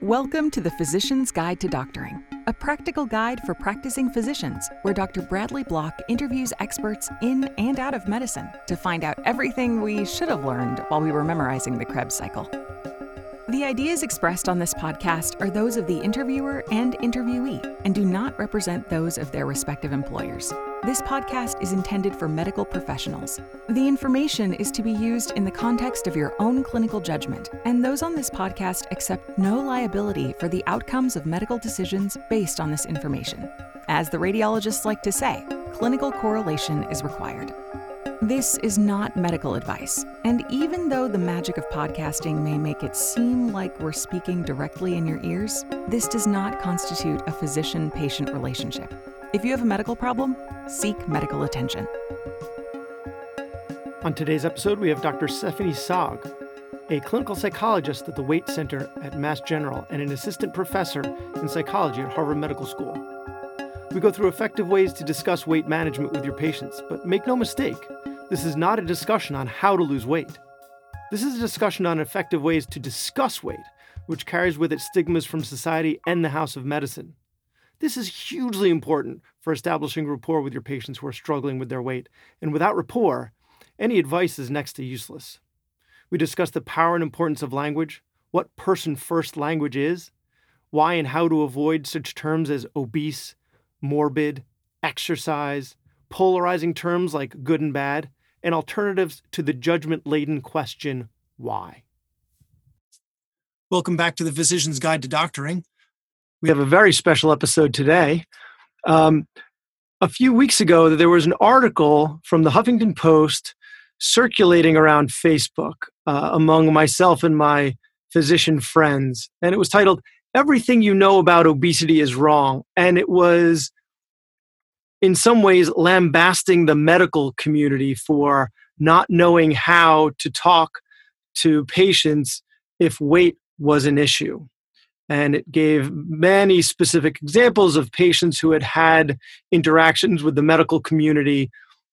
Welcome to the Physician's Guide to Doctoring, a practical guide for practicing physicians, where Dr. Bradley Block interviews experts in and out of medicine to find out everything we should have learned while we were memorizing the Krebs cycle. The ideas expressed on this podcast are those of the interviewer and interviewee and do not represent those of their respective employers. This podcast is intended for medical professionals. The information is to be used in the context of your own clinical judgment, and those on this podcast accept no liability for the outcomes of medical decisions based on this information. As the radiologists like to say, clinical correlation is required. This is not medical advice, and even though the magic of podcasting may make it seem like we're speaking directly in your ears, this does not constitute a physician patient relationship. If you have a medical problem, seek medical attention. On today's episode, we have Dr. Stephanie Sogg, a clinical psychologist at the Weight Center at Mass General and an assistant professor in psychology at Harvard Medical School. We go through effective ways to discuss weight management with your patients, but make no mistake, this is not a discussion on how to lose weight. This is a discussion on effective ways to discuss weight, which carries with it stigmas from society and the House of Medicine. This is hugely important for establishing rapport with your patients who are struggling with their weight, and without rapport, any advice is next to useless. We discuss the power and importance of language, what person first language is, why and how to avoid such terms as obese, morbid, exercise, polarizing terms like good and bad, and alternatives to the judgment laden question, why? Welcome back to the Physician's Guide to Doctoring. We have a very special episode today. Um, a few weeks ago, there was an article from the Huffington Post circulating around Facebook uh, among myself and my physician friends, and it was titled, Everything You Know About Obesity is Wrong. And it was in some ways lambasting the medical community for not knowing how to talk to patients if weight was an issue. And it gave many specific examples of patients who had had interactions with the medical community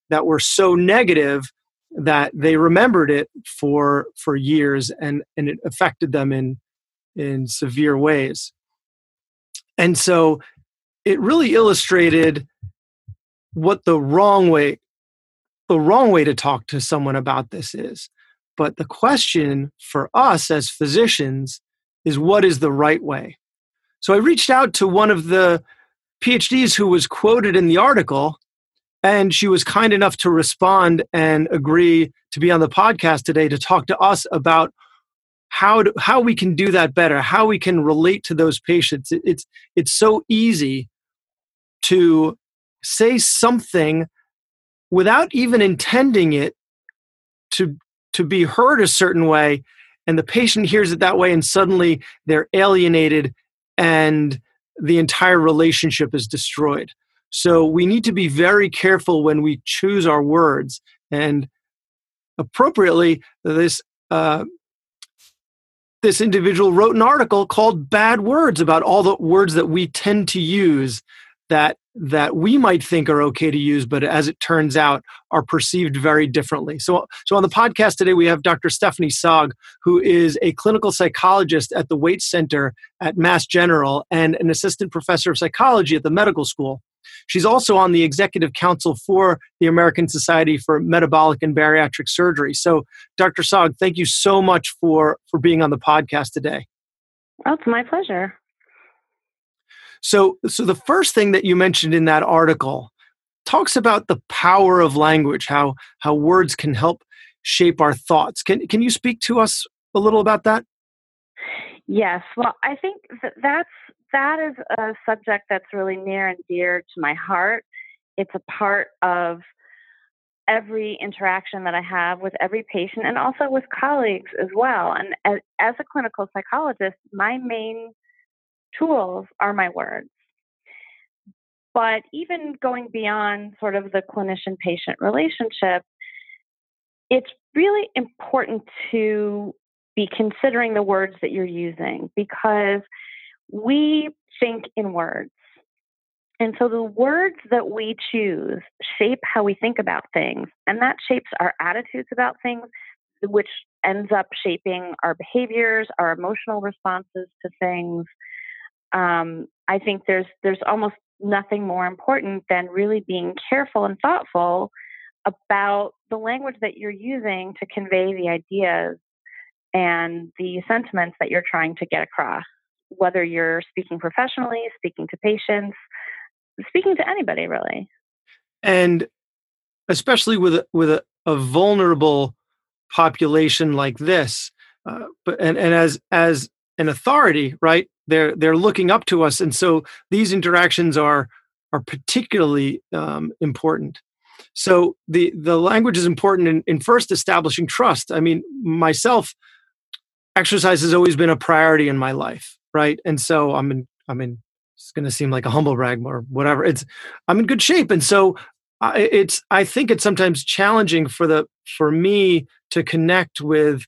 that were so negative that they remembered it for for years and and it affected them in in severe ways. And so it really illustrated what the wrong way the wrong way to talk to someone about this is. But the question for us as physicians is what is the right way. So i reached out to one of the phds who was quoted in the article and she was kind enough to respond and agree to be on the podcast today to talk to us about how to, how we can do that better how we can relate to those patients. It's it's so easy to say something without even intending it to to be heard a certain way and the patient hears it that way and suddenly they're alienated and the entire relationship is destroyed. So we need to be very careful when we choose our words and appropriately this uh, this individual wrote an article called bad words about all the words that we tend to use that that we might think are okay to use, but as it turns out, are perceived very differently. So, so on the podcast today, we have Dr. Stephanie Sogg, who is a clinical psychologist at the Weight Center at Mass General and an assistant professor of psychology at the medical school. She's also on the executive council for the American Society for Metabolic and Bariatric Surgery. So, Dr. Sogg, thank you so much for for being on the podcast today. Oh, it's my pleasure. So, so the first thing that you mentioned in that article talks about the power of language, how how words can help shape our thoughts. Can can you speak to us a little about that? Yes. Well, I think that that's that is a subject that's really near and dear to my heart. It's a part of every interaction that I have with every patient and also with colleagues as well. And as, as a clinical psychologist, my main tools are my words. But even going beyond sort of the clinician patient relationship, it's really important to be considering the words that you're using because we think in words. And so the words that we choose shape how we think about things, and that shapes our attitudes about things, which ends up shaping our behaviors, our emotional responses to things. Um, I think there's there's almost nothing more important than really being careful and thoughtful about the language that you're using to convey the ideas and the sentiments that you're trying to get across, whether you're speaking professionally, speaking to patients, speaking to anybody really. And especially with a, with a, a vulnerable population like this, uh, but and, and as as an authority, right? They're they're looking up to us, and so these interactions are are particularly um, important. So the the language is important in, in first establishing trust. I mean, myself, exercise has always been a priority in my life, right? And so I'm in I'm in. It's going to seem like a humble brag or whatever. It's I'm in good shape, and so it's I think it's sometimes challenging for the for me to connect with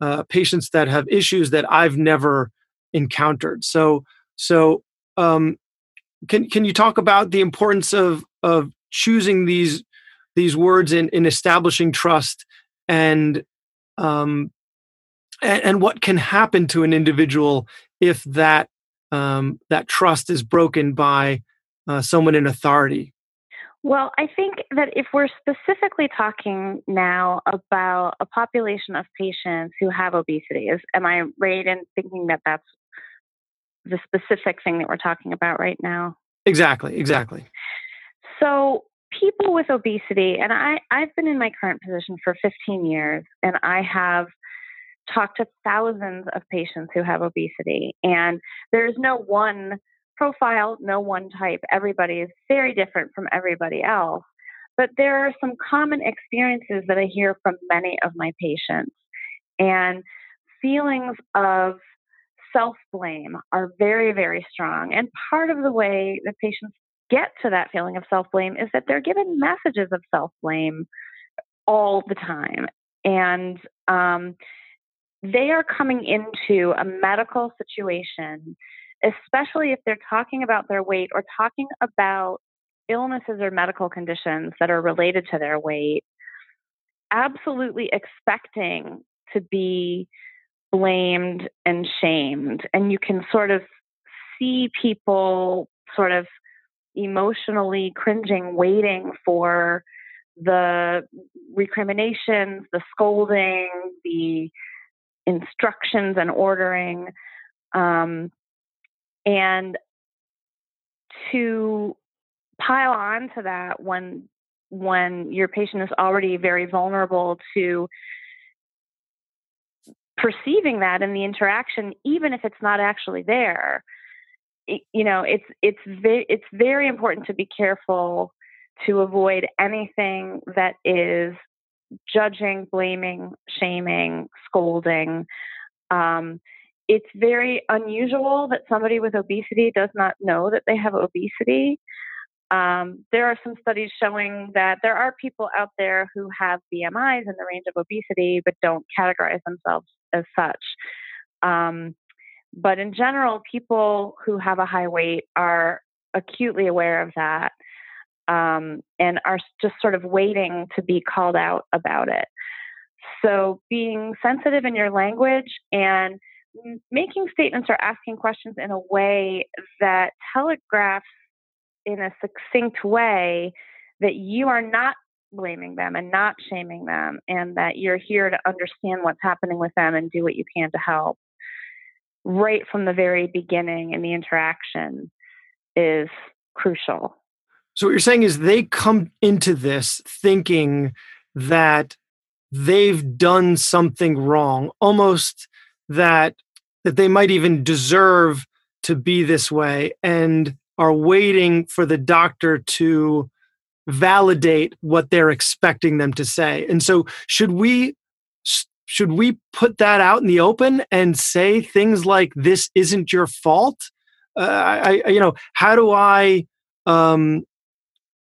uh, patients that have issues that I've never encountered. So so um, can can you talk about the importance of of choosing these these words in in establishing trust and um, and, and what can happen to an individual if that um, that trust is broken by uh, someone in authority well, I think that if we're specifically talking now about a population of patients who have obesity, is am I right in thinking that that's the specific thing that we're talking about right now? Exactly, exactly. So, people with obesity, and I, I've been in my current position for 15 years, and I have talked to thousands of patients who have obesity, and there's no one profile, no one type. Everybody is very different from everybody else. But there are some common experiences that I hear from many of my patients. And feelings of self blame are very, very strong. And part of the way that patients get to that feeling of self blame is that they're given messages of self blame all the time. And um, they are coming into a medical situation especially if they're talking about their weight or talking about illnesses or medical conditions that are related to their weight, absolutely expecting to be blamed and shamed. And you can sort of see people sort of emotionally cringing, waiting for the recriminations, the scolding, the instructions and ordering. Um, and to pile on to that when when your patient is already very vulnerable to perceiving that in the interaction even if it's not actually there it, you know it's it's very it's very important to be careful to avoid anything that is judging blaming shaming scolding um, it's very unusual that somebody with obesity does not know that they have obesity. Um, there are some studies showing that there are people out there who have BMIs in the range of obesity but don't categorize themselves as such. Um, but in general, people who have a high weight are acutely aware of that um, and are just sort of waiting to be called out about it. So, being sensitive in your language and making statements or asking questions in a way that telegraphs in a succinct way that you are not blaming them and not shaming them and that you're here to understand what's happening with them and do what you can to help right from the very beginning in the interaction is crucial. So what you're saying is they come into this thinking that they've done something wrong, almost that that they might even deserve to be this way and are waiting for the doctor to validate what they're expecting them to say. And so should we should we put that out in the open and say things like this isn't your fault? Uh, I, I, you know, how do I um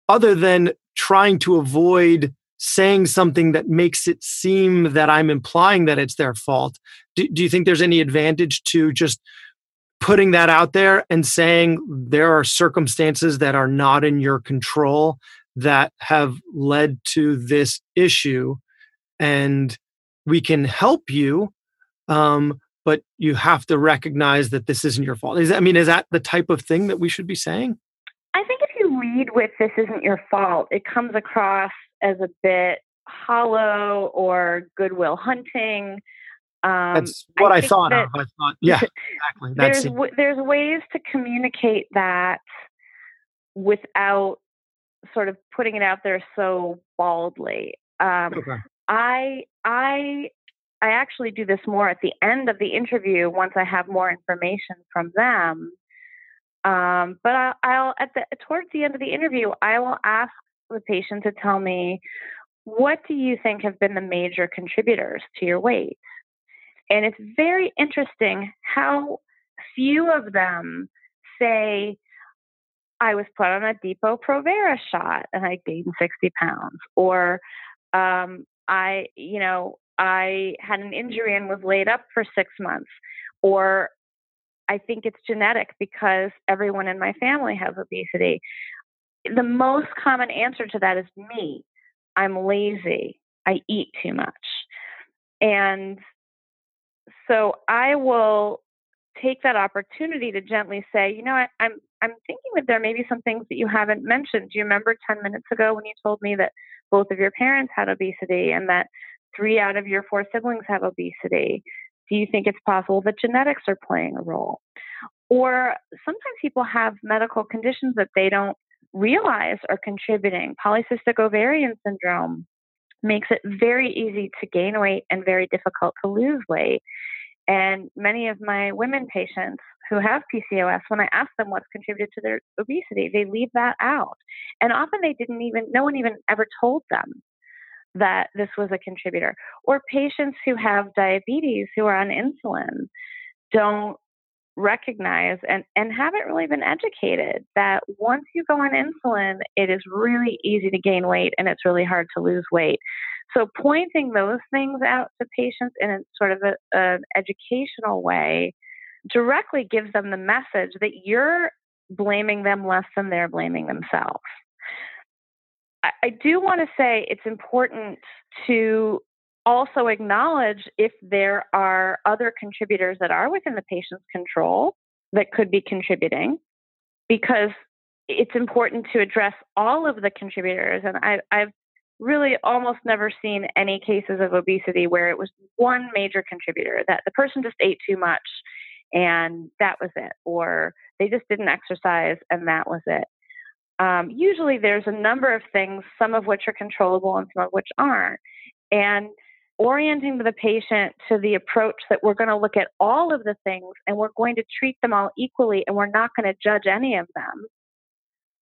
other than trying to avoid saying something that makes it seem that I'm implying that it's their fault. Do, do, you think there's any advantage to just putting that out there and saying there are circumstances that are not in your control that have led to this issue and we can help you um, but you have to recognize that this isn't your fault is i mean is that the type of thing that we should be saying i think if you lead with this isn't your fault it comes across as a bit hollow or goodwill hunting um, That's what I, I thought of. I thought, yeah, exactly. That's there's w- there's ways to communicate that without sort of putting it out there so baldly. Um, okay. I I I actually do this more at the end of the interview once I have more information from them. Um, but I'll, I'll at the towards the end of the interview, I will ask the patient to tell me what do you think have been the major contributors to your weight. And it's very interesting how few of them say, I was put on a Depo Provera shot and I gained 60 pounds. Or um, I, you know, I had an injury and was laid up for six months. Or I think it's genetic because everyone in my family has obesity. The most common answer to that is me. I'm lazy. I eat too much. And so I will take that opportunity to gently say, you know, I, I'm I'm thinking that there may be some things that you haven't mentioned. Do you remember 10 minutes ago when you told me that both of your parents had obesity and that three out of your four siblings have obesity? Do you think it's possible that genetics are playing a role? Or sometimes people have medical conditions that they don't realize are contributing. Polycystic ovarian syndrome makes it very easy to gain weight and very difficult to lose weight. And many of my women patients who have PCOS, when I ask them what's contributed to their obesity, they leave that out. And often they didn't even, no one even ever told them that this was a contributor. Or patients who have diabetes who are on insulin don't recognize and, and haven't really been educated that once you go on insulin, it is really easy to gain weight and it's really hard to lose weight. So pointing those things out to patients in a sort of an educational way directly gives them the message that you're blaming them less than they're blaming themselves. I, I do want to say it's important to also acknowledge if there are other contributors that are within the patient's control that could be contributing because it's important to address all of the contributors. And I, have really almost never seen any cases of obesity where it was one major contributor that the person just ate too much and that was it, or they just didn't exercise and that was it. Um, usually there's a number of things, some of which are controllable and some of which aren't. And orienting the patient to the approach that we're going to look at all of the things and we're going to treat them all equally and we're not going to judge any of them,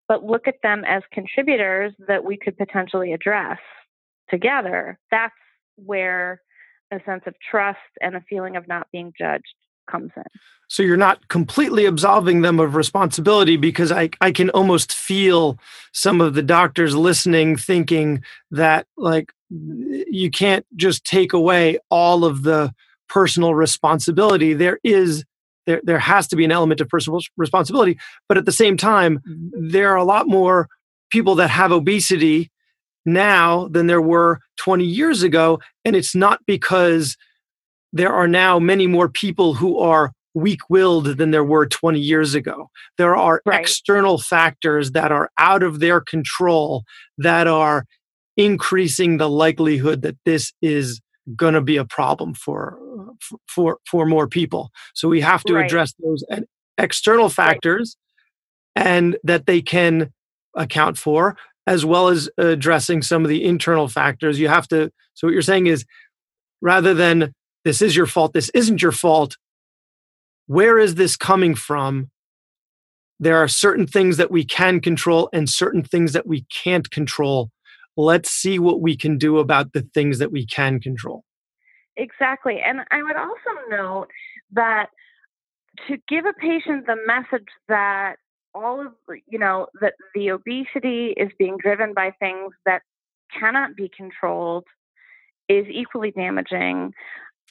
but look at them as contributors that we could potentially address together. That's where a sense of trust and a feeling of not being judged comes in. So you're not completely absolving them of responsibility because I, I can almost feel some of the doctors listening thinking that like you can't just take away all of the personal responsibility. There is there there has to be an element of personal responsibility, but at the same time, mm-hmm. there are a lot more people that have obesity now than there were 20 years ago and it's not because there are now many more people who are weak willed than there were 20 years ago. There are right. external factors that are out of their control that are increasing the likelihood that this is going to be a problem for uh, for for more people. So we have to right. address those external factors right. and that they can account for as well as addressing some of the internal factors. You have to so what you're saying is rather than this is your fault, this isn't your fault. Where is this coming from? There are certain things that we can control and certain things that we can't control. Let's see what we can do about the things that we can control. Exactly. And I would also note that to give a patient the message that all of you know that the obesity is being driven by things that cannot be controlled is equally damaging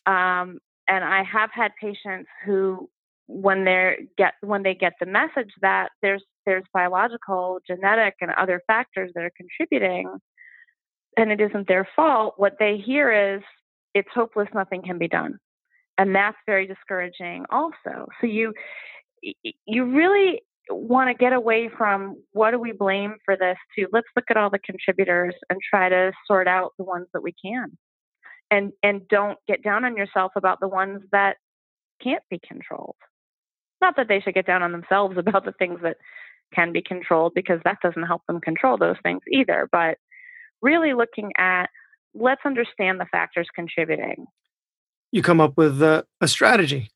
um, and I have had patients who, when they get when they get the message that there's there's biological, genetic, and other factors that are contributing, and it isn't their fault. What they hear is, it's hopeless, nothing can be done. And that's very discouraging also. So you you really want to get away from what do we blame for this to let's look at all the contributors and try to sort out the ones that we can. And and don't get down on yourself about the ones that can't be controlled. Not that they should get down on themselves about the things that can be controlled because that doesn't help them control those things either, but really looking at let's understand the factors contributing. You come up with a, a strategy.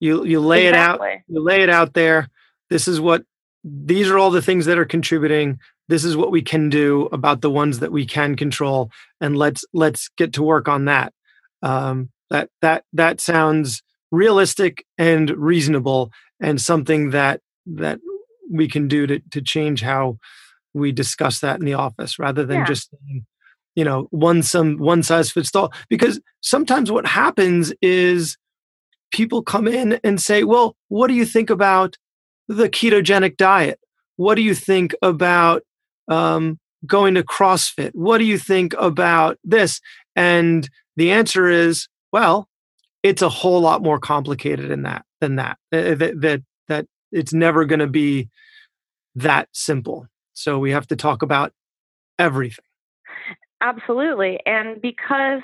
You you lay exactly. it out. You lay it out there. This is what these are all the things that are contributing. This is what we can do about the ones that we can control, and let's let's get to work on that. Um, that that that sounds realistic and reasonable, and something that that we can do to to change how we discuss that in the office, rather than yeah. just you know one some one size fits all because sometimes what happens is people come in and say well what do you think about the ketogenic diet what do you think about um, going to crossfit. What do you think about this? And the answer is well it's a whole lot more complicated than that than that that that, that it's never going to be that simple. So we have to talk about everything. Absolutely. And because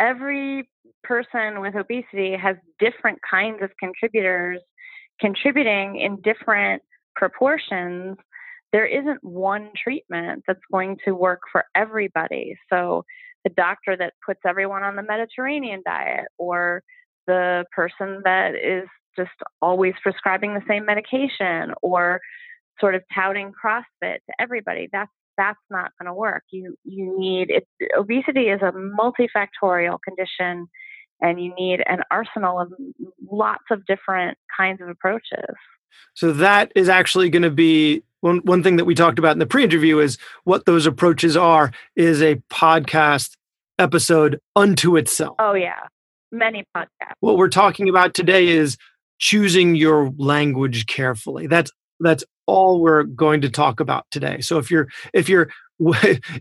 every person with obesity has different kinds of contributors contributing in different proportions, there isn't one treatment that's going to work for everybody. So the doctor that puts everyone on the Mediterranean diet or the person that is just always prescribing the same medication or sort of touting CrossFit to everybody, that's that's not going to work. You you need it. Obesity is a multifactorial condition, and you need an arsenal of lots of different kinds of approaches. So that is actually going to be one one thing that we talked about in the pre-interview is what those approaches are is a podcast episode unto itself. Oh yeah, many podcasts. What we're talking about today is choosing your language carefully. That's that's all we're going to talk about today. So if you're if you're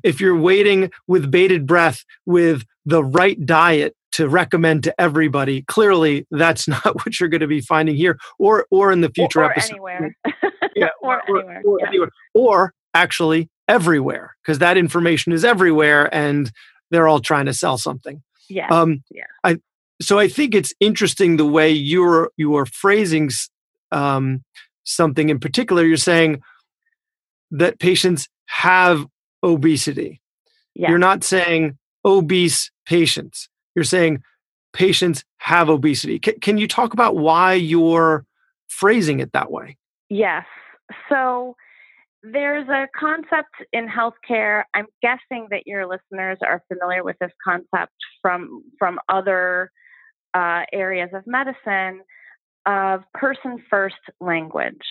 if you're waiting with bated breath with the right diet to recommend to everybody, clearly that's not what you're going to be finding here or or in the future or, or episode. Anywhere. yeah, or, or, anywhere. Or, yeah. anywhere. Or actually everywhere because that information is everywhere and they're all trying to sell something. Yeah. Um, yeah. I so I think it's interesting the way you're you are phrasing um, something in particular, you're saying that patients have obesity. Yeah. You're not saying obese patients. You're saying patients have obesity. C- can you talk about why you're phrasing it that way? Yes. So there's a concept in healthcare. I'm guessing that your listeners are familiar with this concept from from other uh, areas of medicine of person first language,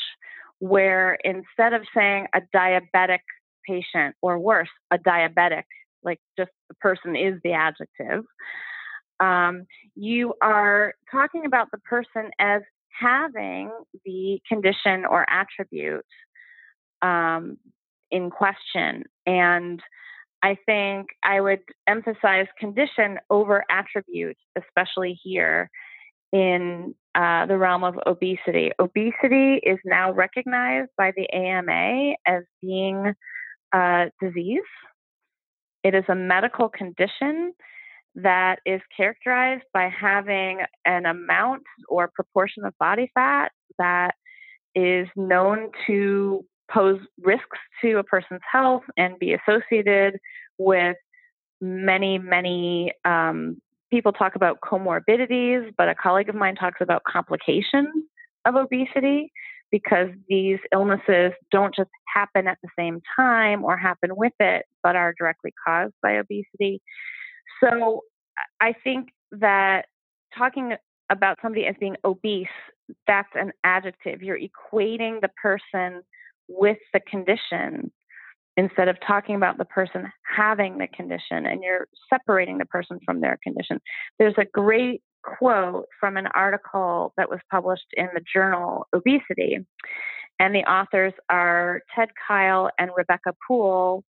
where instead of saying a diabetic patient or worse, a diabetic, like just the person is the adjective, um, you are talking about the person as having the condition or attribute um, in question. And I think I would emphasize condition over attribute, especially here in uh, the realm of obesity. Obesity is now recognized by the AMA as being a disease. It is a medical condition that is characterized by having an amount or proportion of body fat that is known to pose risks to a person's health and be associated with many, many um, people talk about comorbidities, but a colleague of mine talks about complications of obesity because these illnesses don't just happen at the same time or happen with it, but are directly caused by obesity. So I think that talking about somebody as being obese, that's an adjective. You're equating the person with the condition instead of talking about the person having the condition and you're separating the person from their condition. There's a great quote from an article that was published in the journal Obesity, and the authors are Ted Kyle and Rebecca Puhl,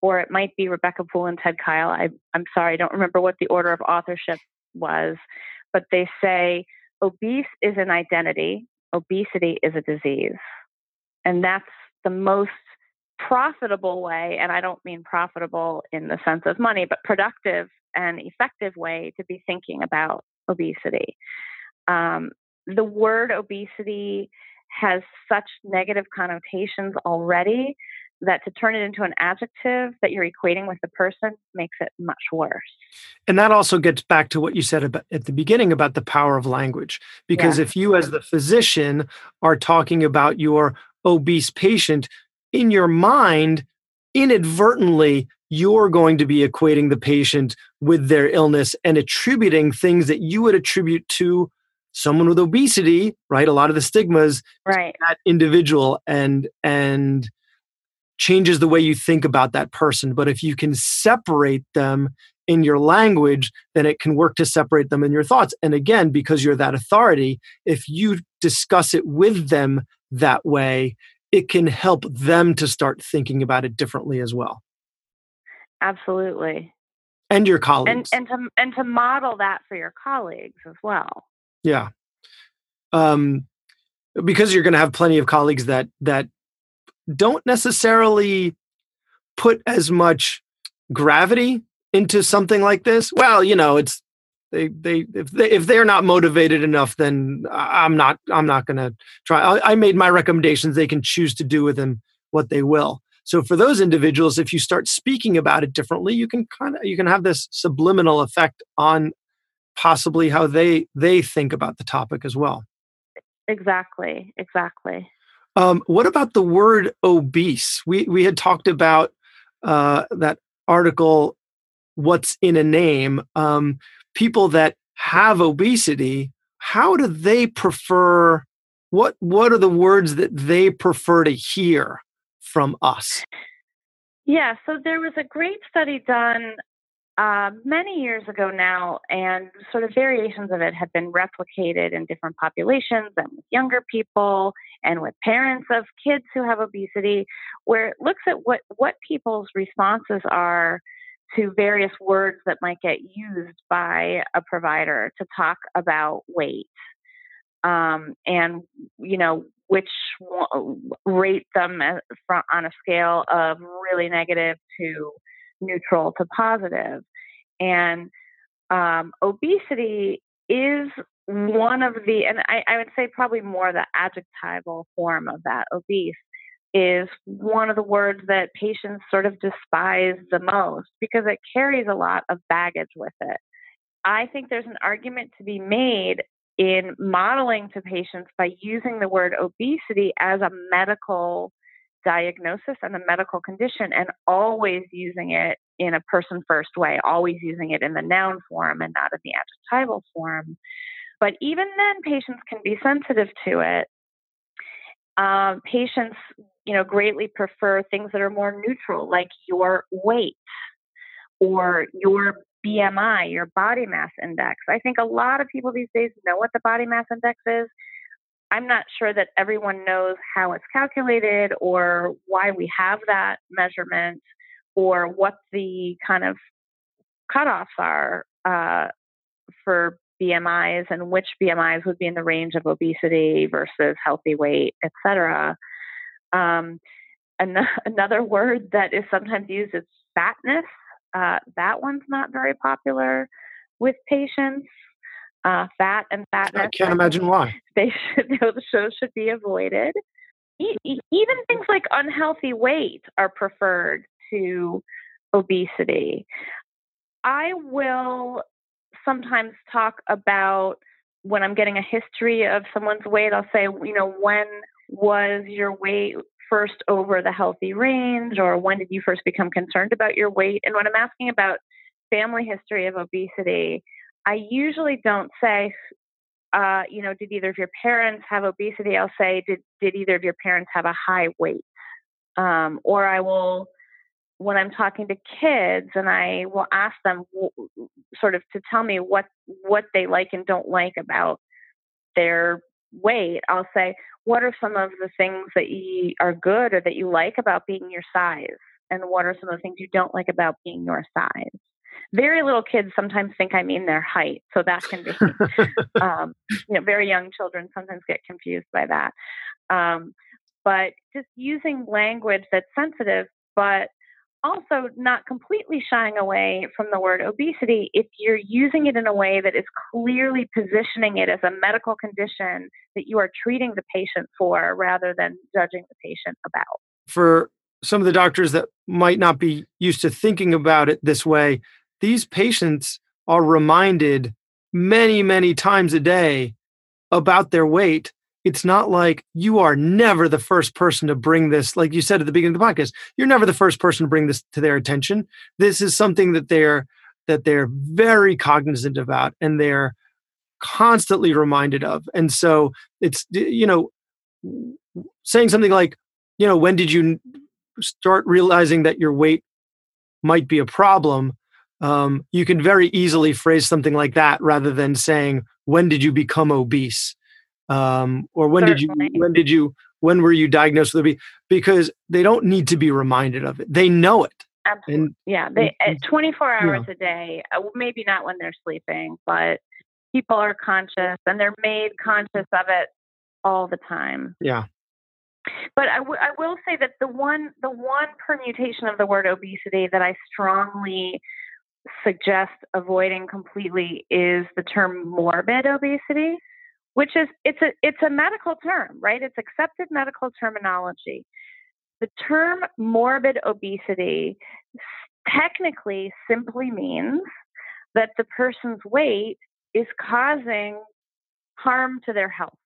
or it might be Rebecca Puhl and Ted Kyle. I, am sorry, I don't remember what the order of authorship was, but they say obese is an identity, obesity is a disease. And that's the most profitable way, and I don't mean profitable in the sense of money, but productive and effective way to be thinking about obesity. Um, the word obesity has such negative connotations already that to turn it into an adjective that you're equating with the person makes it much worse. And that also gets back to what you said about, at the beginning about the power of language. Because yeah. if you, as the physician, are talking about your obese patient, in your mind, inadvertently, you're going to be equating the patient with their illness and attributing things that you would attribute to someone with obesity right a lot of the stigmas right that individual and and changes the way you think about that person. But if you can separate them in your language, then it can work to separate them in your thoughts. And again, because you're that authority, if you discuss it with them that way, it can help them to start thinking about it differently as well. Absolutely. And your colleagues. And, and to and to model that for your colleagues as well. Yeah. Um because you're going to have plenty of colleagues that that don't necessarily put as much gravity into something like this. Well you know it's they they if they if they're not motivated enough then i'm not i'm not going to try. I, I, made my recommendations. They can choose to do with them what they will. So for those individuals if you start speaking about it differently you can kind of you can have this subliminal effect on possibly how they they think about the topic as well. Exactly exactly um, what about the word obese? We we had talked about uh, that article. What's in a name? Um, people that have obesity, how do they prefer? What what are the words that they prefer to hear from us? Yeah, so there was a great study done uh, many years ago now, and sort of variations of it have been replicated in different populations and with younger people and with parents of kids who have obesity, where it looks at what, what people's responses are to various words that might get used by a provider to talk about weight. Um, and, you know, which rate them on a scale of really negative to neutral to positive. And um, obesity is one of the, and I, I would say probably more the adjectival form of that, obese, is one of the words that patients sort of despise the most because it carries a lot of baggage with it. I think there's an argument to be made in modeling to patients by using the word obesity as a medical diagnosis and the medical condition and always using it in a person first way, always using it in the noun form and not in the adjectival form. But even then, patients can be sensitive to it. Um, patients, you know, greatly prefer things that are more neutral, like your weight or your BMI, your body mass index. I think a lot of people these days know what the body mass index is. I'm not sure that everyone knows how it's calculated or why we have that measurement or what the kind of cutoffs are uh, for BMIs and which BMIs would be in the range of obesity versus healthy weight, etc. Um, an- another word that is sometimes used is fatness. Uh, that one's not very popular with patients. Uh, fat and fatness. I can't imagine why. They should, those shows should be avoided. E- even things like unhealthy weight are preferred to obesity. I will sometimes talk about when I'm getting a history of someone's weight, I'll say, you know, when was your weight first over the healthy range, or when did you first become concerned about your weight? And when I'm asking about family history of obesity, I usually don't say, uh, you know, did either of your parents have obesity? I'll say, did did either of your parents have a high weight? Um, or I will when I'm talking to kids and I will ask them sort of to tell me what what they like and don't like about their weight, I'll say, what are some of the things that you are good or that you like about being your size? And what are some of the things you don't like about being your size? Very little kids sometimes think I mean their height, so that can be, um, you know, very young children sometimes get confused by that. Um, but just using language that's sensitive, but also not completely shying away from the word obesity if you're using it in a way that is clearly positioning it as a medical condition that you are treating the patient for rather than judging the patient about. For some of the doctors that might not be used to thinking about it this way, these patients are reminded many, many times a day about their weight. It's not like you are never the first person to bring this like you said at the beginning of the podcast you're never the first person to bring this to their attention. This is something that they're that they're very cognizant about and they're constantly reminded of. And so it's you know saying something like you know when did you start realizing that your weight might be a problem um, you can very easily phrase something like that rather than saying when did you become obese um, or when Certainly. did you when did you when were you diagnosed with obesity because they don't need to be reminded of it they know it Absolutely. And, yeah they and, 24 hours yeah. a day uh, maybe not when they're sleeping but people are conscious and they're made conscious of it all the time yeah but I, w- I will say that the one the one permutation of the word obesity that I strongly suggest avoiding completely is the term morbid obesity which is it's a it's a medical term, right? It's accepted medical terminology. The term morbid obesity technically simply means that the person's weight is causing harm to their health.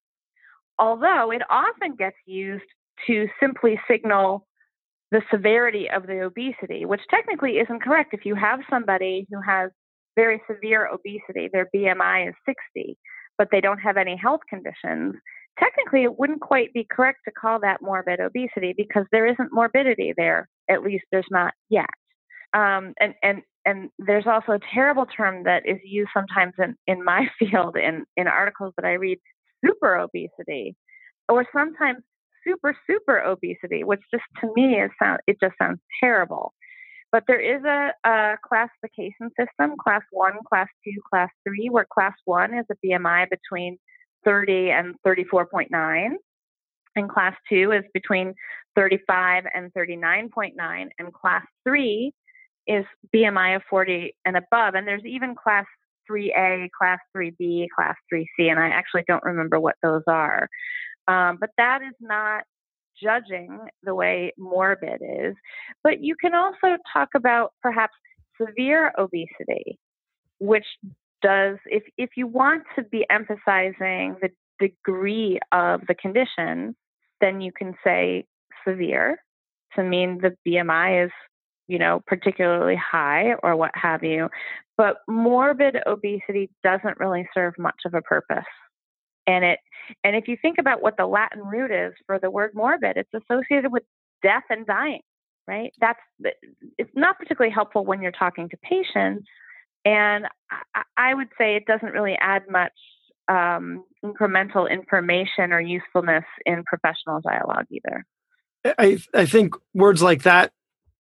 Although it often gets used to simply signal the severity of the obesity, which technically isn't correct. If you have somebody who has very severe obesity, their BMI is 60, but they don't have any health conditions, technically it wouldn't quite be correct to call that morbid obesity because there isn't morbidity there. At least there's not yet. Um, and and and there's also a terrible term that is used sometimes in, in my field in, in articles that I read, super obesity, or sometimes super super obesity, which just to me is sound it just sounds terrible. But there is a, a, classification system, class one, class two, class three, where class one is a BMI between 30 and 34.9, and class two is between 35 and 39.9, and class three is BMI of 40 and above. And there's even class 3A, class 3B, class 3C, and I actually don't remember what those are. Um, but that is not judging the way morbid is, but you can also talk about perhaps severe obesity, which does, if, if you want to be emphasizing the degree of the condition, then you can say severe to mean the BMI is, you know, particularly high or what have you. But morbid obesity doesn't really serve much of a purpose and it and if you think about what the latin root is for the word morbid it's associated with death and dying right? That's it's not particularly helpful when you're talking to patients and i, I would say it doesn't really add much um, incremental information or usefulness in professional dialogue either. I, I think words like that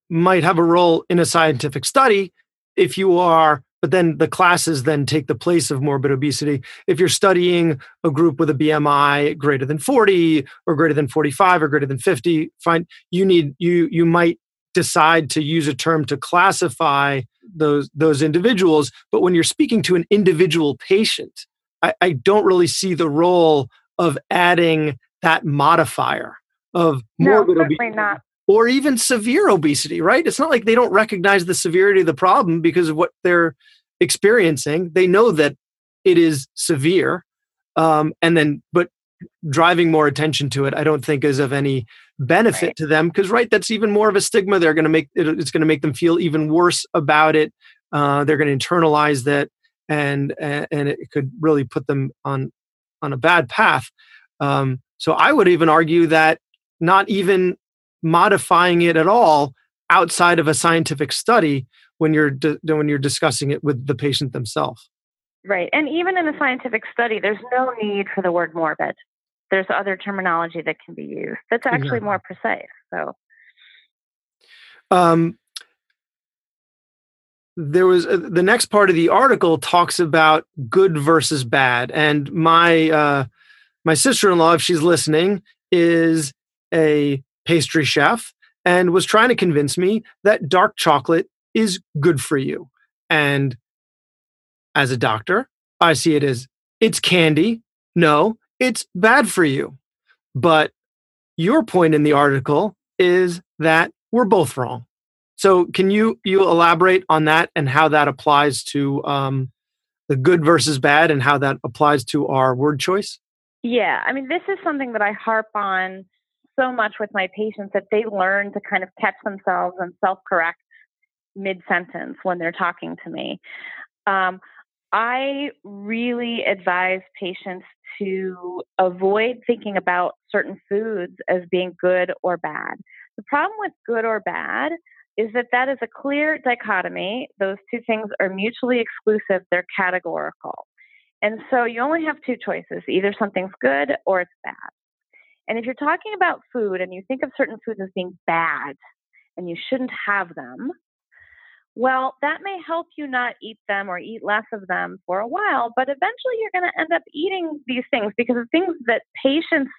might have a role in a scientific study if you are but then the classes then take the place of morbid obesity. If you're studying a group with a BMI greater than 40 or greater than 45 or greater than 50, fine, you need you you might decide to use a term to classify those those individuals. But when you're speaking to an individual patient, I, I don't really see the role of adding that modifier of morbid no, obesity. Not or even severe obesity, right? It's not like they don't recognize the severity of the problem because of what they're experiencing. They know that it is severe. Um, and then, but driving more attention to it, I don't think is of any benefit right. to them because, right, that's even more of a stigma. They're going to make it, it's going to make them feel even worse about it. Uh, they're going to internalize that, and and it could really put them on on a bad path. Um, so I would even argue that not even modifying it at all outside of a scientific study when you're di- when you're discussing it with the patient themselves. Right. And even in a scientific study, there's no need for the word morbid. There's other terminology that can be used that's actually more precise. So, um, there was uh, the next part of the article talks about good versus bad, and my uh, my sister in law, if she's listening, is a pastry chef and was trying to convince me that dark chocolate is good for you. And as a doctor, I see it as it's candy. No, it's bad for you. But your point in the article is that we're both wrong. So can you you elaborate on that and how that applies to um, the good versus bad and how that applies to our word choice? Yeah, I mean, this is something that I harp on so much with my patients that they learn to kind of catch themselves and self correct mid sentence when they're talking to me. Um, I really advise patients to avoid thinking about certain foods as being good or bad. The problem with good or bad is that that is a clear dichotomy. Those two things are mutually exclusive, they're categorical. And so you only have two choices either something's good or it's bad. And if you're talking about food and you think of certain foods as being bad and you shouldn't have them, well, that may help you not eat them or eat less of them for a while, but eventually you're going to end up eating these things because the things that patients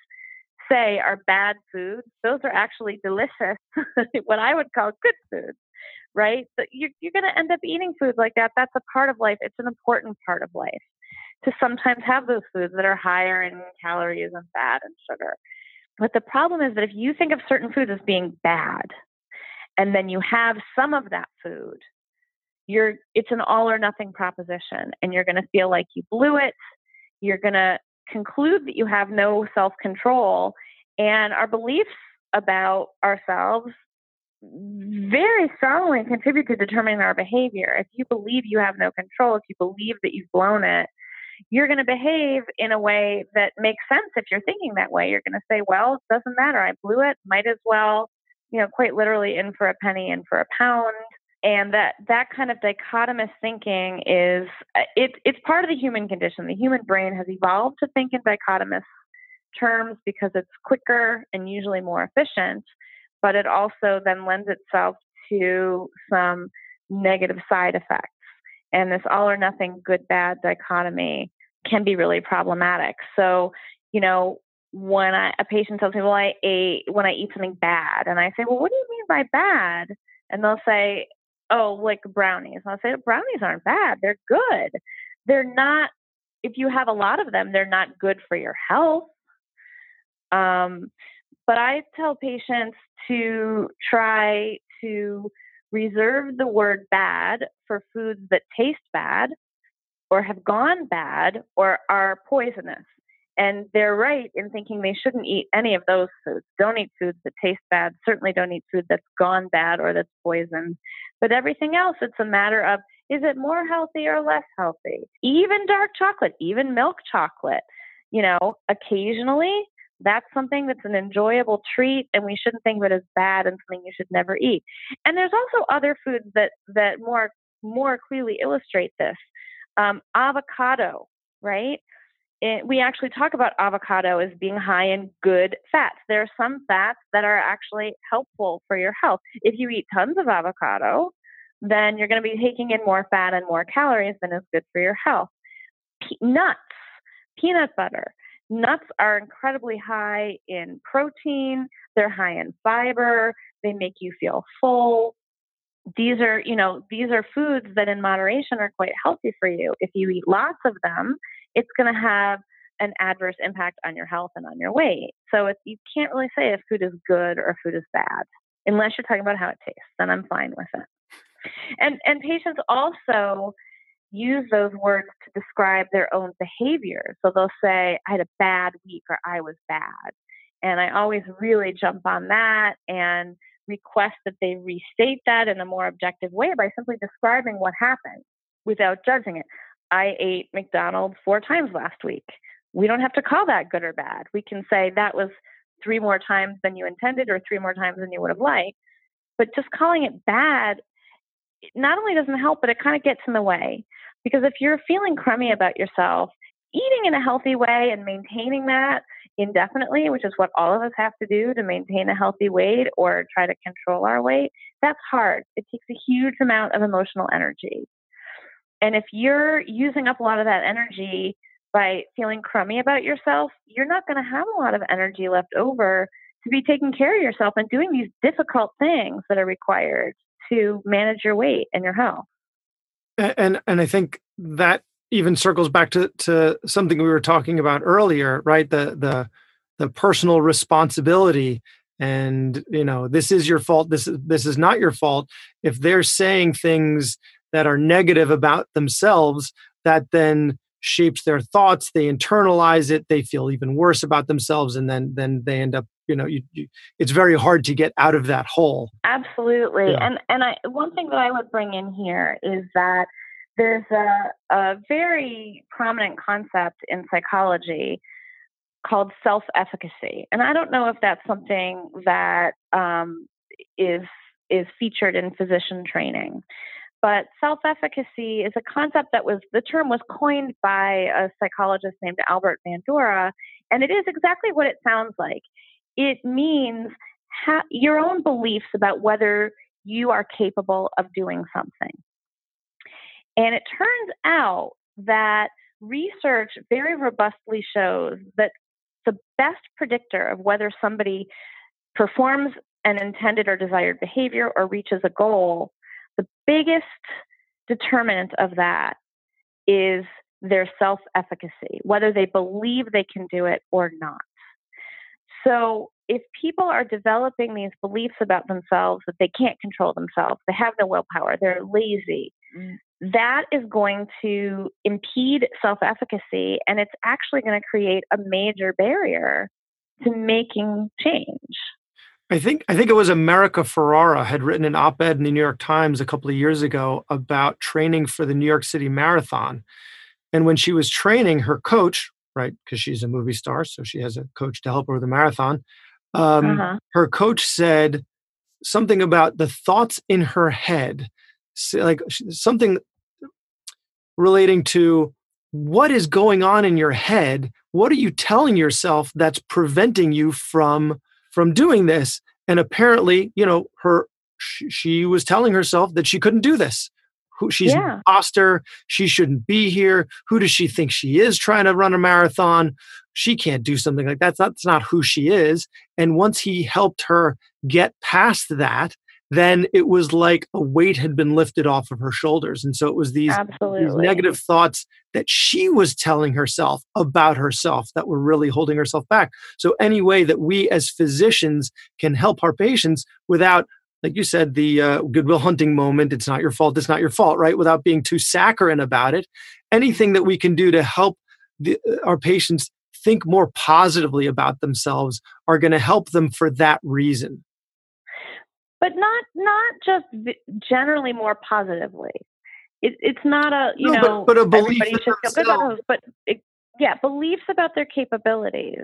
say are bad foods, those are actually delicious, what I would call good foods, right? So you're, you're going to end up eating foods like that. That's a part of life. It's an important part of life to sometimes have those foods that are higher in calories and fat and sugar. But the problem is that if you think of certain foods as being bad, and then you have some of that food, you're it's an all or nothing proposition, and you're going to feel like you blew it. You're going to conclude that you have no self control, and our beliefs about ourselves very strongly contribute to determining our behavior. If you believe you have no control, if you believe that you've blown it, you're going to behave in a way that makes sense if you're thinking that way. You're going to say, well, it doesn't matter. I blew it. Might as well, you know, quite literally in for a penny, in for a pound. And that, that kind of dichotomous thinking is uh, it, it's part of the human condition. The human brain has evolved to think in dichotomous terms because it's quicker and usually more efficient, but it also then lends itself to some negative side effects. And this all or nothing good bad dichotomy can be really problematic. So, you know, when I, a patient tells me, well, I ate when I eat something bad, and I say, well, what do you mean by bad? And they'll say, oh, like brownies. And I'll say, brownies aren't bad. They're good. They're not, if you have a lot of them, they're not good for your health. Um, but I tell patients to try to reserve the word bad for foods that taste bad or have gone bad or are poisonous. And they're right in thinking they shouldn't eat any of those foods. Don't eat foods that taste bad. Certainly don't eat food that's gone bad or that's poisoned. But everything else, it's a matter of is it more healthy or less healthy? Even dark chocolate, even milk chocolate. You know, occasionally that's something that's an enjoyable treat and we shouldn't think of it as bad and something you should never eat. And there's also other foods that that more more clearly illustrate this um, avocado, right? It, we actually talk about avocado as being high in good fats. There are some fats that are actually helpful for your health. If you eat tons of avocado, then you're going to be taking in more fat and more calories than is good for your health. Pe- nuts, peanut butter. Nuts are incredibly high in protein, they're high in fiber, they make you feel full these are, you know, these are foods that in moderation are quite healthy for you. If you eat lots of them, it's going to have an adverse impact on your health and on your weight. So you can't really say if food is good or food is bad, unless you're talking about how it tastes, then I'm fine with it. And and patients also use those words to describe their own behavior. So they'll say, I had a bad week or I was bad. And I always really jump on that and request that they restate that in a more objective way by simply describing what happened without judging it. I ate McDonald's four times last week. We don't have to call that good or bad. We can say that was three more times than you intended or three more times than you would have liked. But just calling it bad not only doesn't help, but it kind of gets in the way. Because if you're feeling crummy about yourself, eating in a healthy way and maintaining that indefinitely, which is what all of us have to do to maintain a healthy weight or try to control our weight, that's hard. It takes a huge amount of emotional energy. And if you're using up a lot of that energy by feeling crummy about yourself, you're not going to have a lot of energy left over to be taking care of yourself and doing these difficult things that are required to manage your weight and your health. And and I think that even circles back to to something we were talking about earlier, right? The the the personal responsibility and you know this is your fault this is this is not your fault if they're saying things that are negative about themselves that then shapes their thoughts they internalize it they feel even worse about themselves and then then they end up you know you, you it's very hard to get out of that hole absolutely yeah. and and i one thing that i would bring in here is that there's a, a very prominent concept in psychology called self efficacy. And I don't know if that's something that um, is is featured in physician training. But self efficacy is a concept that was, the term was coined by a psychologist named Albert Bandura, and it is exactly what it sounds like. It means ha- your own beliefs about whether you are capable of doing something. And it turns out that research very robustly shows that the best predictor of whether somebody performs an intended or desired behavior or reaches a goal, the biggest determinant of that is their self efficacy, whether they believe they can do it or not. So, if people are developing these beliefs about themselves that they can't control themselves, they have no willpower, they're lazy, mm that is going to impede self efficacy and it's actually going to create a major barrier to making change. I think I think it was America Ferrera had written an op-ed in the New York Times a couple of years ago about training for the New York City Marathon. And when she was training, her coach, right, because she's a movie star, so she has a coach to help her with the marathon. Um, uh-huh. Her coach said something about the thoughts in her head, like something relating to what is going on in your head. What are you telling yourself that's preventing you from from doing this? And apparently you know her she, she was telling herself that she couldn't do this. Who she's yeah. an imposter. She shouldn't be here. Who does she think she is trying to run a marathon? She can't do something like that. That's not who she is. And once he helped her get past that then it was like a weight had been lifted off of her shoulders. And so it was these, these, negative thoughts that she was telling herself about herself that were really holding herself back. So, any way that we as physicians can help our patients without, like you said, the uh, goodwill hunting moment, it's not your fault, it's not your fault, right? Without being too saccharine about it, anything that we can do to help the, uh, our patients think more positively about themselves are going to help them for that reason but not not just generally more positively. It, it's not a you no, know but, but a belief everybody should feel good about those, but it, yeah, beliefs about their capabilities.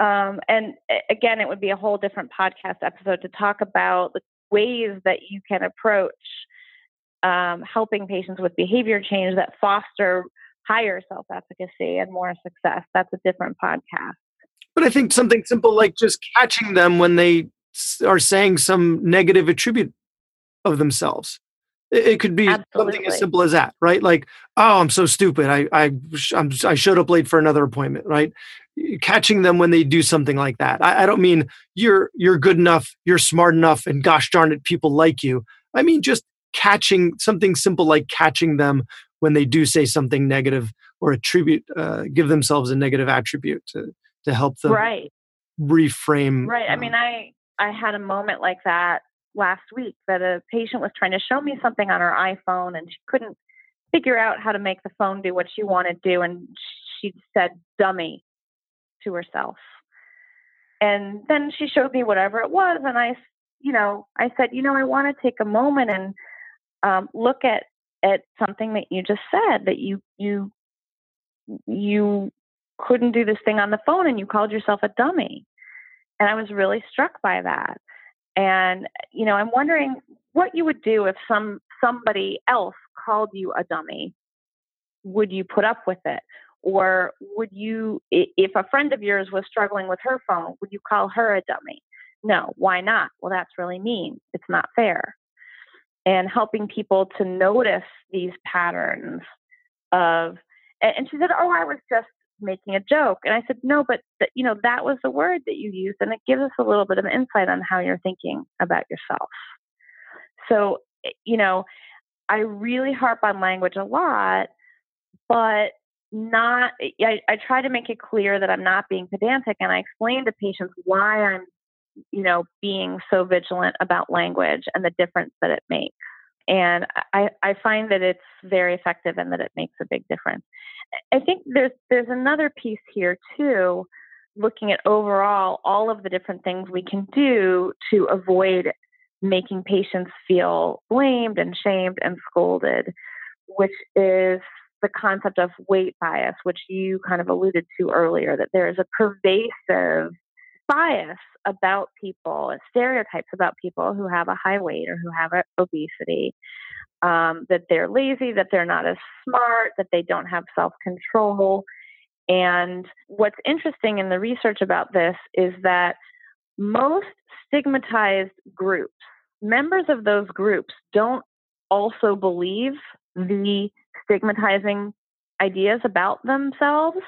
Um, and again, it would be a whole different podcast episode to talk about the ways that you can approach um, helping patients with behavior change that foster higher self efficacy and more success. That's a different podcast. But I think something simple like just catching them when they are saying some negative attribute of themselves. It could be Absolutely. something as simple as that, right? Like, oh, I'm so stupid. I I I'm, i showed up late for another appointment, right? Catching them when they do something like that. I, I don't mean you're you're good enough, you're smart enough, and gosh darn it, people like you. I mean just catching something simple like catching them when they do say something negative or attribute, uh, give themselves a negative attribute to to help them right reframe. Right. Um, I mean, I I had a moment like that last week that a patient was trying to show me something on her iPhone and she couldn't figure out how to make the phone do what she wanted to do and she said dummy to herself. And then she showed me whatever it was and I you know, I said, you know, I want to take a moment and um, look at at something that you just said that you you you couldn't do this thing on the phone and you called yourself a dummy. And I was really struck by that. And, you know, I'm wondering what you would do if some somebody else called you a dummy. Would you put up with it? Or would you, if a friend of yours was struggling with her phone, would you call her a dummy? No. Why not? Well, that's really mean. It's not fair. And helping people to notice these patterns of, and she said, Oh, I was just making a joke. And I said, No, but th- you know, that was the word that you used. And it gives us a little bit of insight on how you're thinking about yourself. So, eh, you know, I really harp on language a lot, but not I, I try to make it clear that I'm not being pedantic and I explain to patients why I'm you know being so vigilant about language and the difference that it makes and I, I find that it's very effective and that it makes a big difference. I think there's there's another piece here too looking at overall all of the different things we can do to avoid making patients feel blamed and shamed and scolded which is the concept of weight bias, which you kind of alluded to earlier, that there is a pervasive bias about people, stereotypes about people who have a high weight or who have obesity, um, that they're lazy, that they're not as smart, that they don't have self control. And what's interesting in the research about this is that most stigmatized groups, members of those groups, don't also believe the stigmatizing ideas about themselves.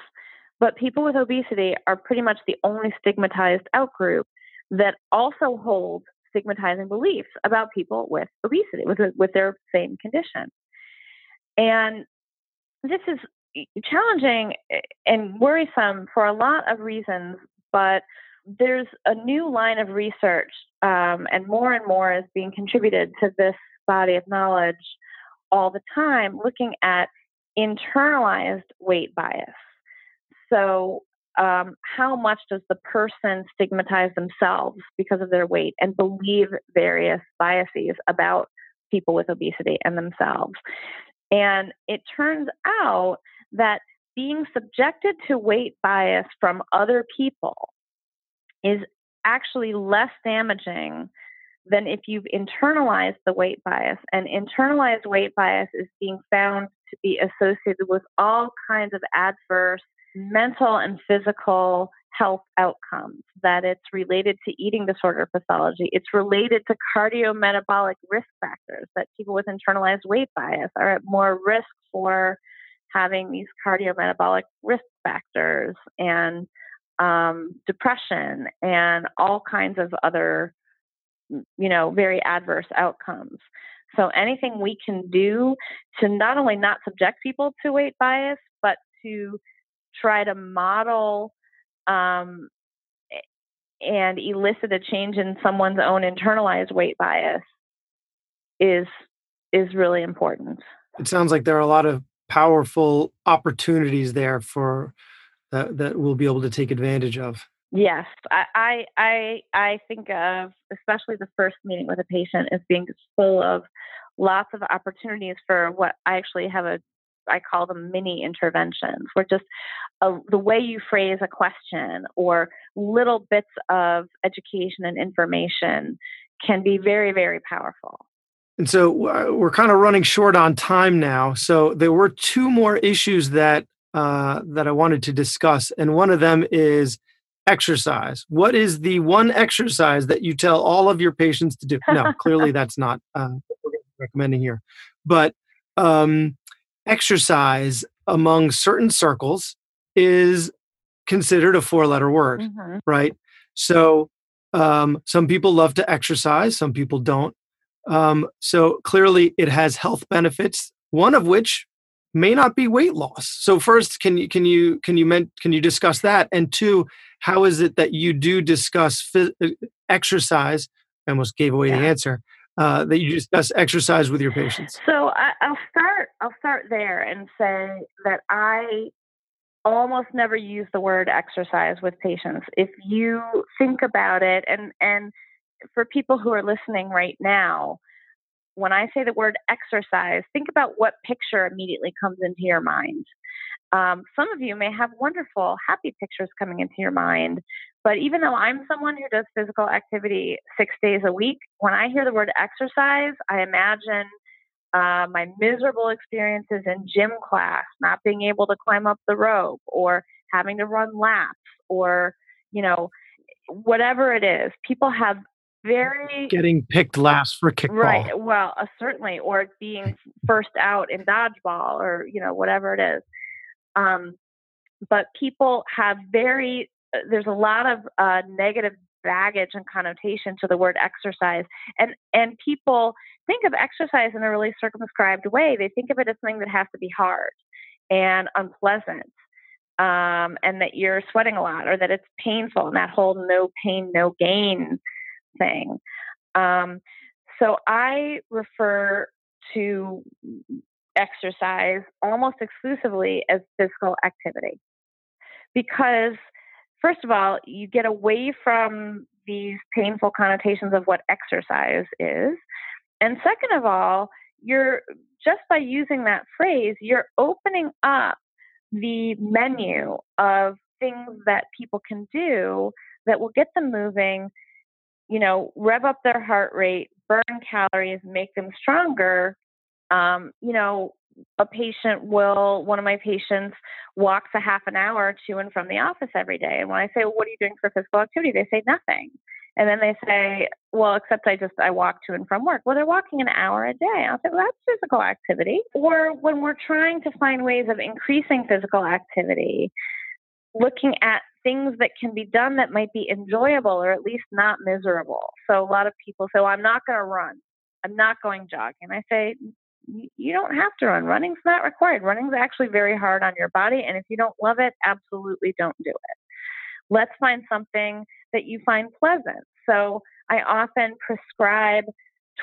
But people with obesity are pretty much the only stigmatized outgroup that also holds stigmatizing beliefs about people with obesity, with, with their same condition. And this is challenging and worrisome for a lot of reasons, but there's a new line of research, um, and more and more is being contributed to this body of knowledge all the time looking at internalized weight bias. So, um, how much does the person stigmatize themselves because of their weight and believe various biases about people with obesity and themselves? And it turns out that being subjected to weight bias from other people is actually less damaging than if you've internalized the weight bias. And internalized weight bias is being found to be associated with all kinds of adverse mental and physical health outcomes, that it's related to eating disorder pathology, it's related to cardiometabolic risk factors, that people with internalized weight bias are at more risk for having these cardiometabolic risk factors and um, depression and all kinds of other you know, very adverse outcomes. So anything we can do to not only not subject people to weight bias, but to try to model um, and elicit a change in someone's own internalized weight bias is is really important. It sounds like there are a lot of powerful opportunities there for that that we'll be able to take advantage of. Yes, I, I, I I think of especially the first meeting with a patient as being full of lots of opportunities for what I actually have a I call them mini interventions, where just a, the way you phrase a question or little bits of education and information can be very very powerful. And so uh, we're kind of running short on time now. So there were two more issues that uh, that I wanted to discuss, and one of them is exercise. What is the one exercise that you tell all of your patients to do? No, clearly that's not uh, recommending here. But um, exercise among certain circles is considered a four letter word, mm-hmm. right? So um, some people love to exercise, some people don't. Um, so clearly it has health benefits, one of which may not be weight loss. So first, can you can you can you meant can you discuss that? And two, how is it that you do discuss phys- uh, exercise? I almost gave away yeah. the answer. Uh, that you discuss exercise with your patients. So I, I'll start. I'll start there and say that I almost never use the word exercise with patients. If you think about it, and and for people who are listening right now, when I say the word exercise, think about what picture immediately comes into your mind. Um, some of you may have wonderful, happy pictures coming into your mind. But even though I'm someone who does physical activity six days a week, when I hear the word exercise, I imagine uh, my miserable experiences in gym class, not being able to climb up the rope, or having to run laps, or you know, whatever it is. People have very getting picked last for kickball. Right. Well, uh, certainly, or being first out in dodgeball, or you know, whatever it is. Um, but people have very there's a lot of uh, negative baggage and connotation to the word exercise and and people think of exercise in a really circumscribed way. They think of it as something that has to be hard and unpleasant um, and that you're sweating a lot or that it's painful and that whole no pain no gain thing. Um, so i refer to exercise almost exclusively as physical activity because first of all, you get away from these painful connotations of what exercise is. And second of all, you're just by using that phrase, you're opening up the menu of things that people can do that will get them moving, you know, rev up their heart rate, burn calories, make them stronger. Um, you know, a patient will, one of my patients walks a half an hour to and from the office every day. And when I say, well, what are you doing for physical activity? They say nothing. And then they say, well, except I just, I walk to and from work. Well, they're walking an hour a day. I'll say, well, that's physical activity. Or when we're trying to find ways of increasing physical activity, looking at things that can be done that might be enjoyable or at least not miserable. So a lot of people say, well, I'm not going to run. I'm not going jogging. I say, you don't have to run. Running's not required. Running's actually very hard on your body. And if you don't love it, absolutely don't do it. Let's find something that you find pleasant. So I often prescribe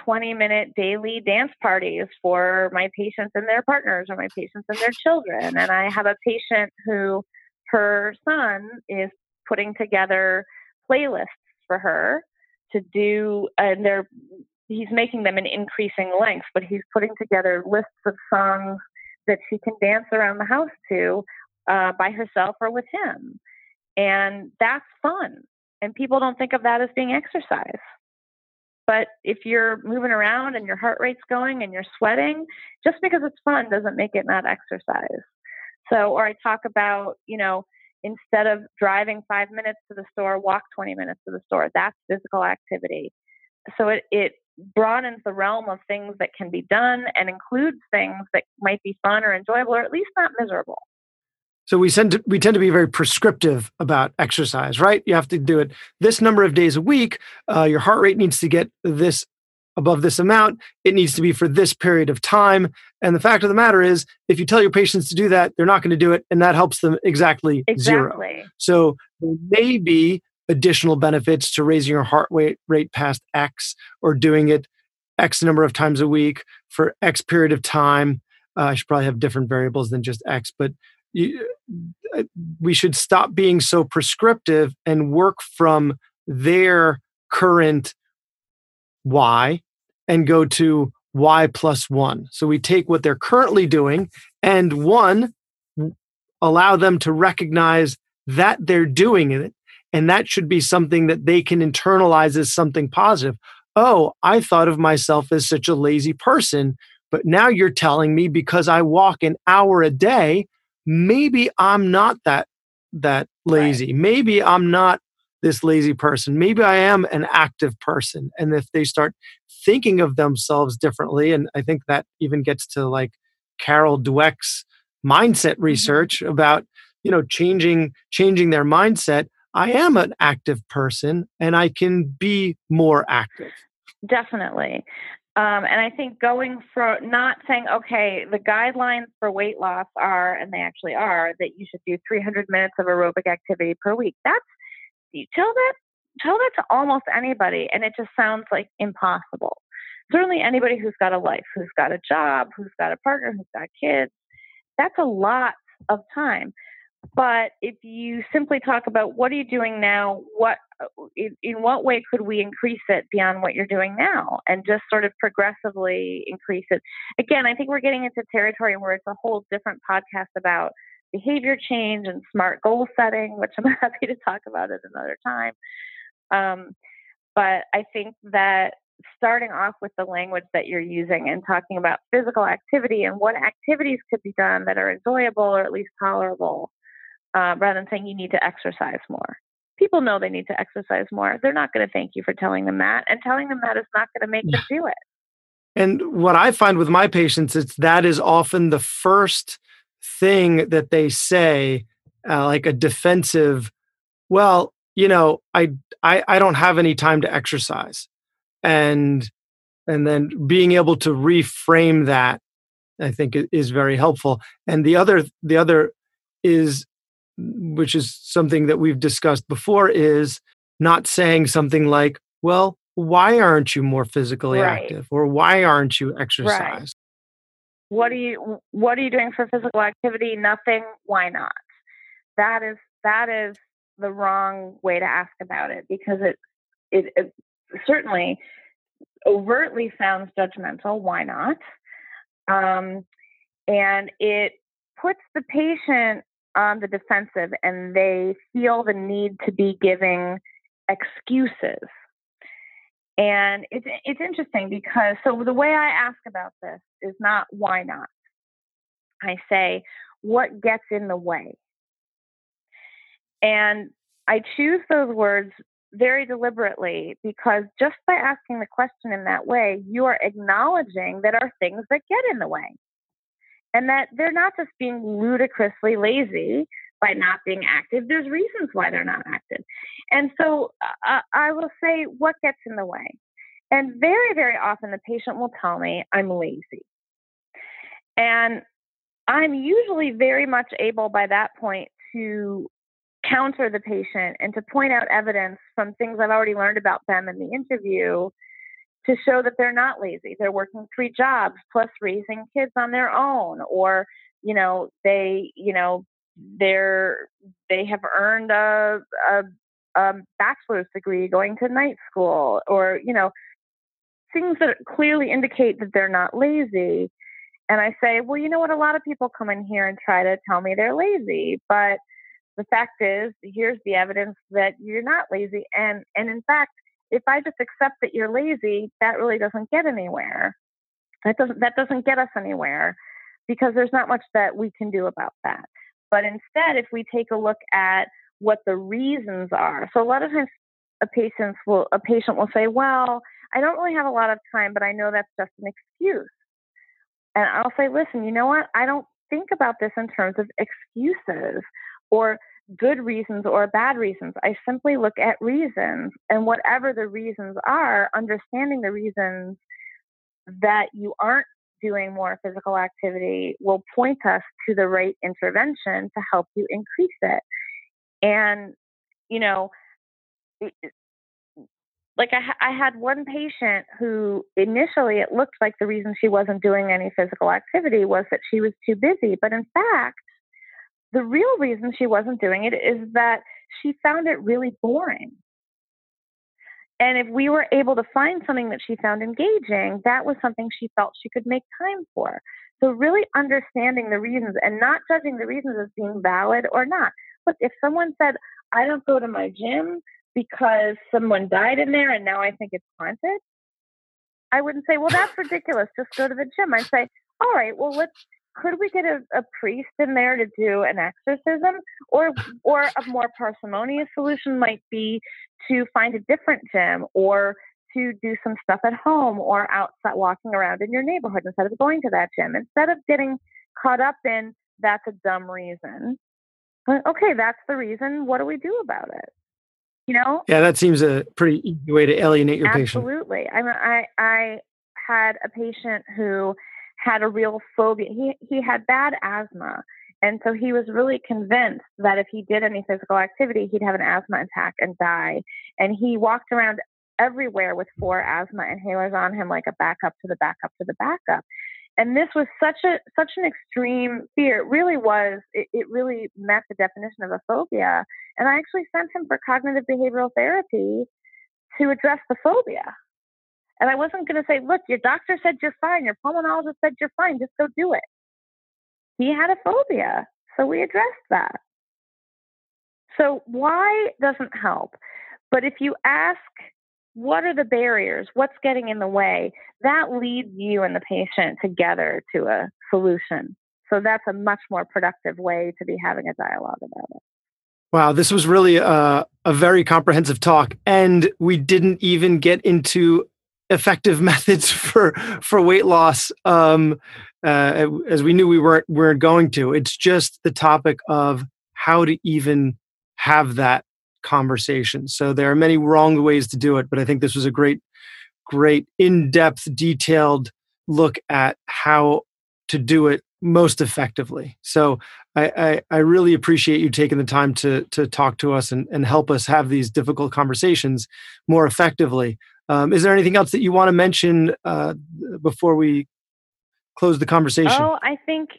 20 minute daily dance parties for my patients and their partners or my patients and their children. And I have a patient who her son is putting together playlists for her to do, and they're he's making them in increasing length, but he's putting together lists of songs that she can dance around the house to uh, by herself or with him. And that's fun. And people don't think of that as being exercise. But if you're moving around and your heart rate's going and you're sweating, just because it's fun doesn't make it not exercise. So, or I talk about, you know, instead of driving five minutes to the store, walk 20 minutes to the store. That's physical activity. So it, it broadens the realm of things that can be done and includes things that might be fun or enjoyable or at least not miserable. So we tend to we tend to be very prescriptive about exercise, right? You have to do it this number of days a week. Uh, your heart rate needs to get this above this amount. It needs to be for this period of time. And the fact of the matter is, if you tell your patients to do that, they're not going to do it, and that helps them exactly, exactly. zero. So maybe additional benefits to raising your heart rate rate past X or doing it X number of times a week for X period of time. Uh, I should probably have different variables than just X, but you, uh, we should stop being so prescriptive and work from their current Y and go to Y plus one. So we take what they're currently doing and one, allow them to recognize that they're doing it and that should be something that they can internalize as something positive. Oh, I thought of myself as such a lazy person, but now you're telling me because I walk an hour a day, maybe I'm not that that lazy. Right. Maybe I'm not this lazy person. Maybe I am an active person. And if they start thinking of themselves differently, and I think that even gets to like Carol Dweck's mindset mm-hmm. research about, you know, changing changing their mindset, I am an active person and I can be more active. Definitely. Um, and I think going for not saying, okay, the guidelines for weight loss are, and they actually are, that you should do 300 minutes of aerobic activity per week. That's, you tell that, tell that to almost anybody, and it just sounds like impossible. Certainly anybody who's got a life, who's got a job, who's got a partner, who's got kids, that's a lot of time. But if you simply talk about what are you doing now, what in, in, what way could we increase it beyond what you're doing now, and just sort of progressively increase it? Again, I think we're getting into territory where it's a whole different podcast about behavior change and smart goal setting, which I'm happy to talk about at another time. Um, but I think that starting off with the language that you're using and talking about physical activity and what activities could be done that are enjoyable or at least tolerable, uh, rather than saying you need to exercise more. People know they need to exercise more. They're not going to thank you for telling them that, and telling them that is not going to make them do it. And what I find with my patients is that is often the first thing that they say, uh, like a defensive, well, you know, I, I I don't have any time to exercise, and and then being able to reframe that, I think is very helpful. And the other the other is, which is something that we've discussed before, is not saying something like, well, why aren't you more physically Right. active or why aren't you Right. exercise What are you What are you doing for physical activity? Nothing. Why not? That is that is the wrong way to ask about it because it it, it certainly overtly sounds judgmental. Why not? Um, and it puts the patient on the defensive, and they feel the need to be giving excuses. And it's it's interesting because so the way I ask about this is not why not. I say what gets in the way. And I choose those words very deliberately because just by asking the question in that way, you are acknowledging that are things that get in the way. And that they're not just being ludicrously lazy by not being active. There's reasons why they're not active. And so uh, I will say, what gets in the way? And very, very often the patient will tell me, I'm lazy. And I'm usually very much able by that point to counter the patient and to point out evidence from things I've already learned about them in the interview to show that they're not lazy. They're working three jobs plus raising kids on their own, or you know they you know they're they have earned a, a, a bachelor's degree going to night school, or you know things that clearly indicate that they're not lazy. And I say, well, you know what? A lot of people come in here and try to tell me they're lazy, but the fact is, here's the evidence that you're not lazy. And and in fact, if I just accept that you're lazy, that really doesn't get anywhere. That doesn't that doesn't get us anywhere because there's not much that we can do about that. But instead, if we take a look at what the reasons are, so a lot of times a patient will a patient will say, "Well, I don't really have a lot of time, but I know that's just an excuse." And I'll say, "Listen, you know what? I don't think about this in terms of excuses or good reasons or bad reasons. I simply look at reasons, and whatever the reasons are, understanding the reasons that you aren't doing more physical activity will point us to the right intervention to help you increase it. And, you know, like I, I had one patient who initially it looked like the reason she wasn't doing any physical activity was that she was too busy. But in fact, the real reason she wasn't doing it is that she found it really boring. And if we were able to find something that she found engaging, that was something she felt she could make time for. So, really understanding the reasons and not judging the reasons as being valid or not. Look, if someone said, I don't go to my gym because someone died in there and now I think it's haunted, I wouldn't say, well, that's ridiculous. Just go to the gym. I'd say, all right, well, let's could we get a, a, priest in there to do an exorcism? Or or a more parsimonious solution might be to find a different gym or to do some stuff at home or outside walking around in your neighborhood instead of going to that gym. Instead of getting caught up in that's a dumb reason okay that's the reason. What do we do about it? You know? Yeah that seems a pretty easy way to alienate your patient. Absolutely. I mean i i had a patient who had a real phobia. He he had bad asthma, and so he was really convinced that if he did any physical activity, he'd have an asthma attack and die. And he walked around everywhere with four asthma inhalers on him, like a backup to the backup to the backup. And this was such a such an extreme fear. It really was. It, it really met the definition of a phobia. And I actually sent him for cognitive behavioral therapy to address the phobia. And I wasn't going to say, look, your doctor said you're fine. Your pulmonologist said you're fine. Just go do it. He had a phobia. So we addressed that. So why doesn't help? But if you ask what are the barriers? What's getting in the way? That leads you and the patient together to a solution. So that's a much more productive way to be having a dialogue about it. Wow, this was really a, a very comprehensive talk, and we didn't even get into effective methods for for weight loss um, uh, as we knew we weren't weren't going to. It's just the topic of how to even have that conversation. So there are many wrong ways to do it, but I think this was a great, great in-depth, detailed look at how to do it most effectively. So I, I, I, really appreciate you taking the time to to talk to us and, and help us have these difficult conversations more effectively. Um, is there anything else that you want to mention uh, before we close the conversation? Oh, I think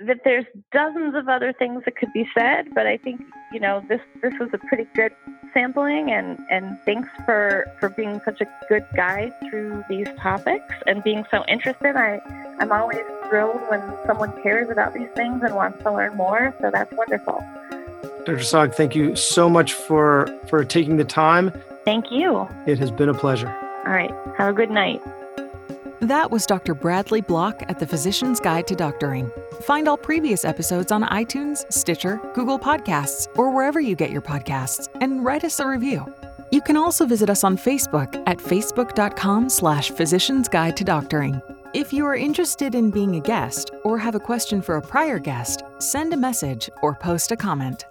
that there's dozens of other things that could be said, but I think you know this this was a pretty good sampling, and and thanks for for being such a good guide through these topics and being so interested. I I'm always thrilled when someone cares about these things and wants to learn more, so that's wonderful. Dr. Sogg, thank you so much for for taking the time. Thank you. It has been a pleasure. All right. Have a good night. That was Dr. Bradley Block at the Physician's Guide to Doctoring. Find all previous episodes on iTunes, Stitcher, Google Podcasts, or wherever you get your podcasts, and write us a review. You can also visit us on Facebook at facebook.com slash physician's guide to doctoring. If you are interested in being a guest or have a question for a prior guest, send a message or post a comment.